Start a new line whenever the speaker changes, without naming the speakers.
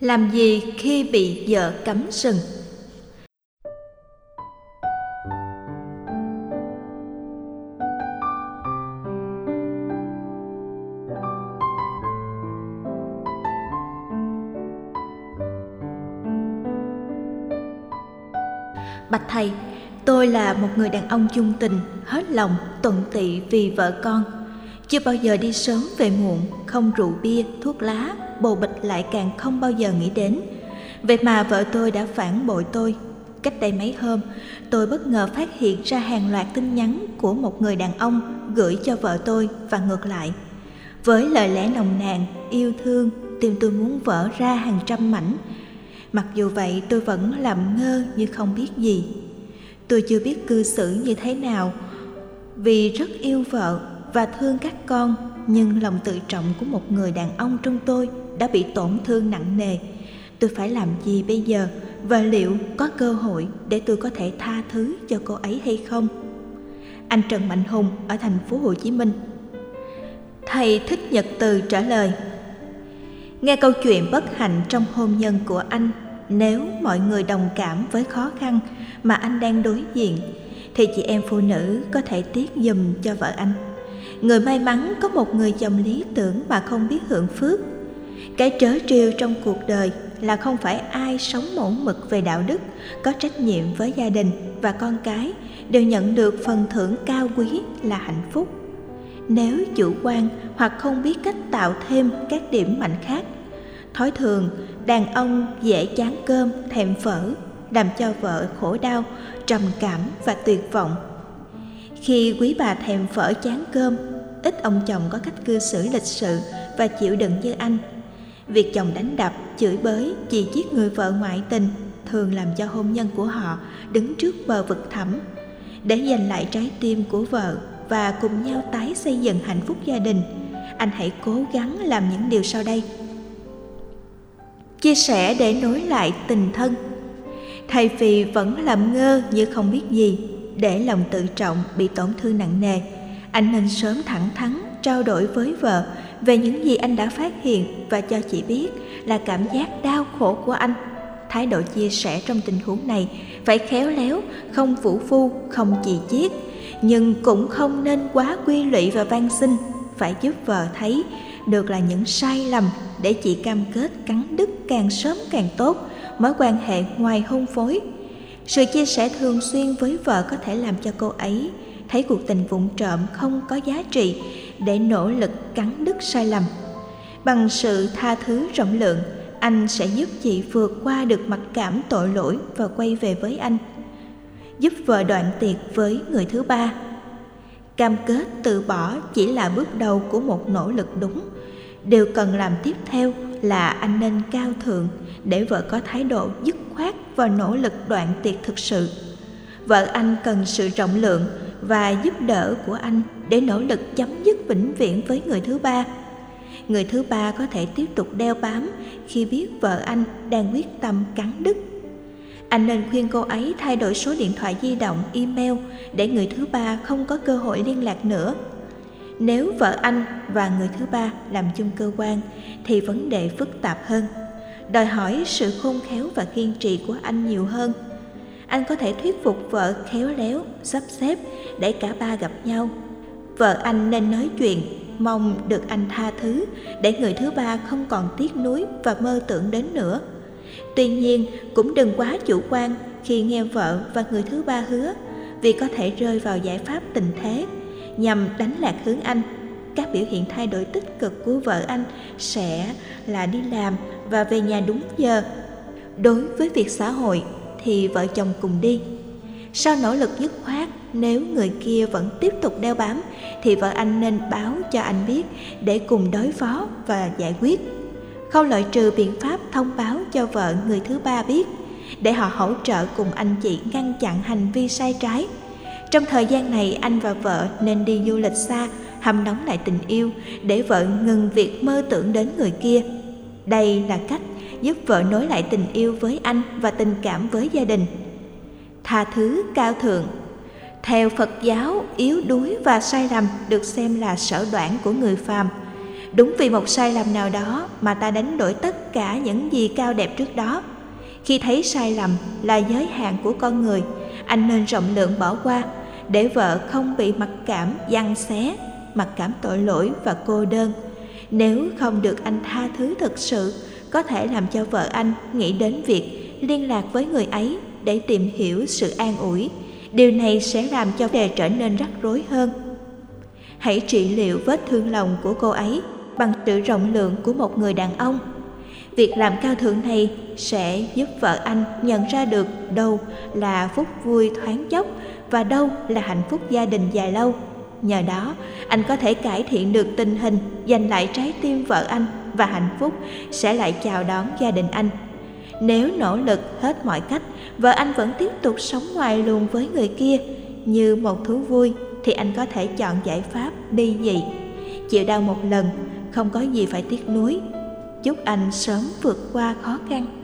làm gì khi bị vợ cấm sừng Bạch thầy, tôi là một người đàn ông chung tình, hết lòng, tuần tị vì vợ con. Chưa bao giờ đi sớm về muộn, không rượu bia, thuốc lá, bồ bịch lại càng không bao giờ nghĩ đến. Vậy mà vợ tôi đã phản bội tôi. Cách đây mấy hôm, tôi bất ngờ phát hiện ra hàng loạt tin nhắn của một người đàn ông gửi cho vợ tôi và ngược lại. Với lời lẽ nồng nàn, yêu thương, tim tôi muốn vỡ ra hàng trăm mảnh. Mặc dù vậy tôi vẫn làm ngơ như không biết gì. Tôi chưa biết cư xử như thế nào vì rất yêu vợ và thương các con, nhưng lòng tự trọng của một người đàn ông trong tôi đã bị tổn thương nặng nề. Tôi phải làm gì bây giờ và liệu có cơ hội để tôi có thể tha thứ cho cô ấy hay không? Anh trần mạnh hùng ở thành phố hồ chí minh. Thầy thích nhật từ trả lời, nghe câu chuyện bất hạnh trong hôn nhân của anh, nếu mọi người đồng cảm với khó khăn mà anh đang đối diện, thì chị em phụ nữ có thể tiếc giùm cho vợ anh người may mắn có một người chồng lý tưởng mà không biết hưởng phước. Cái trớ trêu trong cuộc đời là không phải ai sống mẫu mực về đạo đức, có trách nhiệm với gia đình và con cái, đều nhận được phần thưởng cao quý là hạnh phúc. Nếu chủ quan hoặc không biết cách tạo thêm các điểm mạnh khác, thói thường đàn ông dễ chán cơm, thèm phở, làm cho vợ khổ đau, trầm cảm và tuyệt vọng khi quý bà thèm phở chán cơm, ít ông chồng có cách cư xử lịch sự và chịu đựng như anh. Việc chồng đánh đập, chửi bới, chỉ giết người vợ ngoại tình thường làm cho hôn nhân của họ đứng trước bờ vực thẳm. Để giành lại trái tim của vợ và cùng nhau tái xây dựng hạnh phúc gia đình, anh hãy cố gắng làm những điều sau đây. Chia sẻ để nối lại tình thân Thay vì vẫn làm ngơ như không biết gì để lòng tự trọng bị tổn thương nặng nề. Anh nên sớm thẳng thắn trao đổi với vợ về những gì anh đã phát hiện và cho chị biết là cảm giác đau khổ của anh. Thái độ chia sẻ trong tình huống này phải khéo léo, không vũ phu, không chì chiết, nhưng cũng không nên quá quy lụy và van xin. Phải giúp vợ thấy được là những sai lầm để chị cam kết cắn đứt càng sớm càng tốt, mối quan hệ ngoài hôn phối sự chia sẻ thường xuyên với vợ có thể làm cho cô ấy thấy cuộc tình vụng trộm không có giá trị để nỗ lực cắn đứt sai lầm. Bằng sự tha thứ rộng lượng, anh sẽ giúp chị vượt qua được mặc cảm tội lỗi và quay về với anh, giúp vợ đoạn tiệc với người thứ ba. Cam kết từ bỏ chỉ là bước đầu của một nỗ lực đúng điều cần làm tiếp theo là anh nên cao thượng để vợ có thái độ dứt khoát và nỗ lực đoạn tiệt thực sự. Vợ anh cần sự rộng lượng và giúp đỡ của anh để nỗ lực chấm dứt vĩnh viễn với người thứ ba. Người thứ ba có thể tiếp tục đeo bám khi biết vợ anh đang quyết tâm cắn đứt. Anh nên khuyên cô ấy thay đổi số điện thoại di động, email để người thứ ba không có cơ hội liên lạc nữa nếu vợ anh và người thứ ba làm chung cơ quan, thì vấn đề phức tạp hơn. Đòi hỏi sự khôn khéo và kiên trì của anh nhiều hơn. Anh có thể thuyết phục vợ khéo léo, sắp xếp để cả ba gặp nhau. Vợ anh nên nói chuyện, mong được anh tha thứ để người thứ ba không còn tiếc nuối và mơ tưởng đến nữa. Tuy nhiên, cũng đừng quá chủ quan khi nghe vợ và người thứ ba hứa, vì có thể rơi vào giải pháp tình thế nhằm đánh lạc hướng anh. Các biểu hiện thay đổi tích cực của vợ anh sẽ là đi làm và về nhà đúng giờ. Đối với việc xã hội thì vợ chồng cùng đi. Sau nỗ lực dứt khoát, nếu người kia vẫn tiếp tục đeo bám, thì vợ anh nên báo cho anh biết để cùng đối phó và giải quyết. Không loại trừ biện pháp thông báo cho vợ người thứ ba biết, để họ hỗ trợ cùng anh chị ngăn chặn hành vi sai trái trong thời gian này, anh và vợ nên đi du lịch xa, hâm nóng lại tình yêu, để vợ ngừng việc mơ tưởng đến người kia. Đây là cách giúp vợ nối lại tình yêu với anh và tình cảm với gia đình. Tha thứ cao thượng. Theo phật giáo, yếu đuối và sai lầm được xem là sở đoạn của người phàm. Đúng vì một sai lầm nào đó mà ta đánh đổi tất cả những gì cao đẹp trước đó. Khi thấy sai lầm là giới hạn của con người, anh nên rộng lượng bỏ qua để vợ không bị mặc cảm giăng xé, mặc cảm tội lỗi và cô đơn. Nếu không được anh tha thứ thực sự, có thể làm cho vợ anh nghĩ đến việc liên lạc với người ấy để tìm hiểu sự an ủi. Điều này sẽ làm cho đề trở nên rắc rối hơn. Hãy trị liệu vết thương lòng của cô ấy bằng sự rộng lượng của một người đàn ông việc làm cao thượng này sẽ giúp vợ anh nhận ra được đâu là phút vui thoáng chốc và đâu là hạnh phúc gia đình dài lâu. Nhờ đó, anh có thể cải thiện được tình hình, giành lại trái tim vợ anh và hạnh phúc sẽ lại chào đón gia đình anh. Nếu nỗ lực hết mọi cách, vợ anh vẫn tiếp tục sống ngoài luồng với người kia. Như một thú vui thì anh có thể chọn giải pháp đi dị. Chịu đau một lần, không có gì phải tiếc nuối chúc anh sớm vượt qua khó khăn.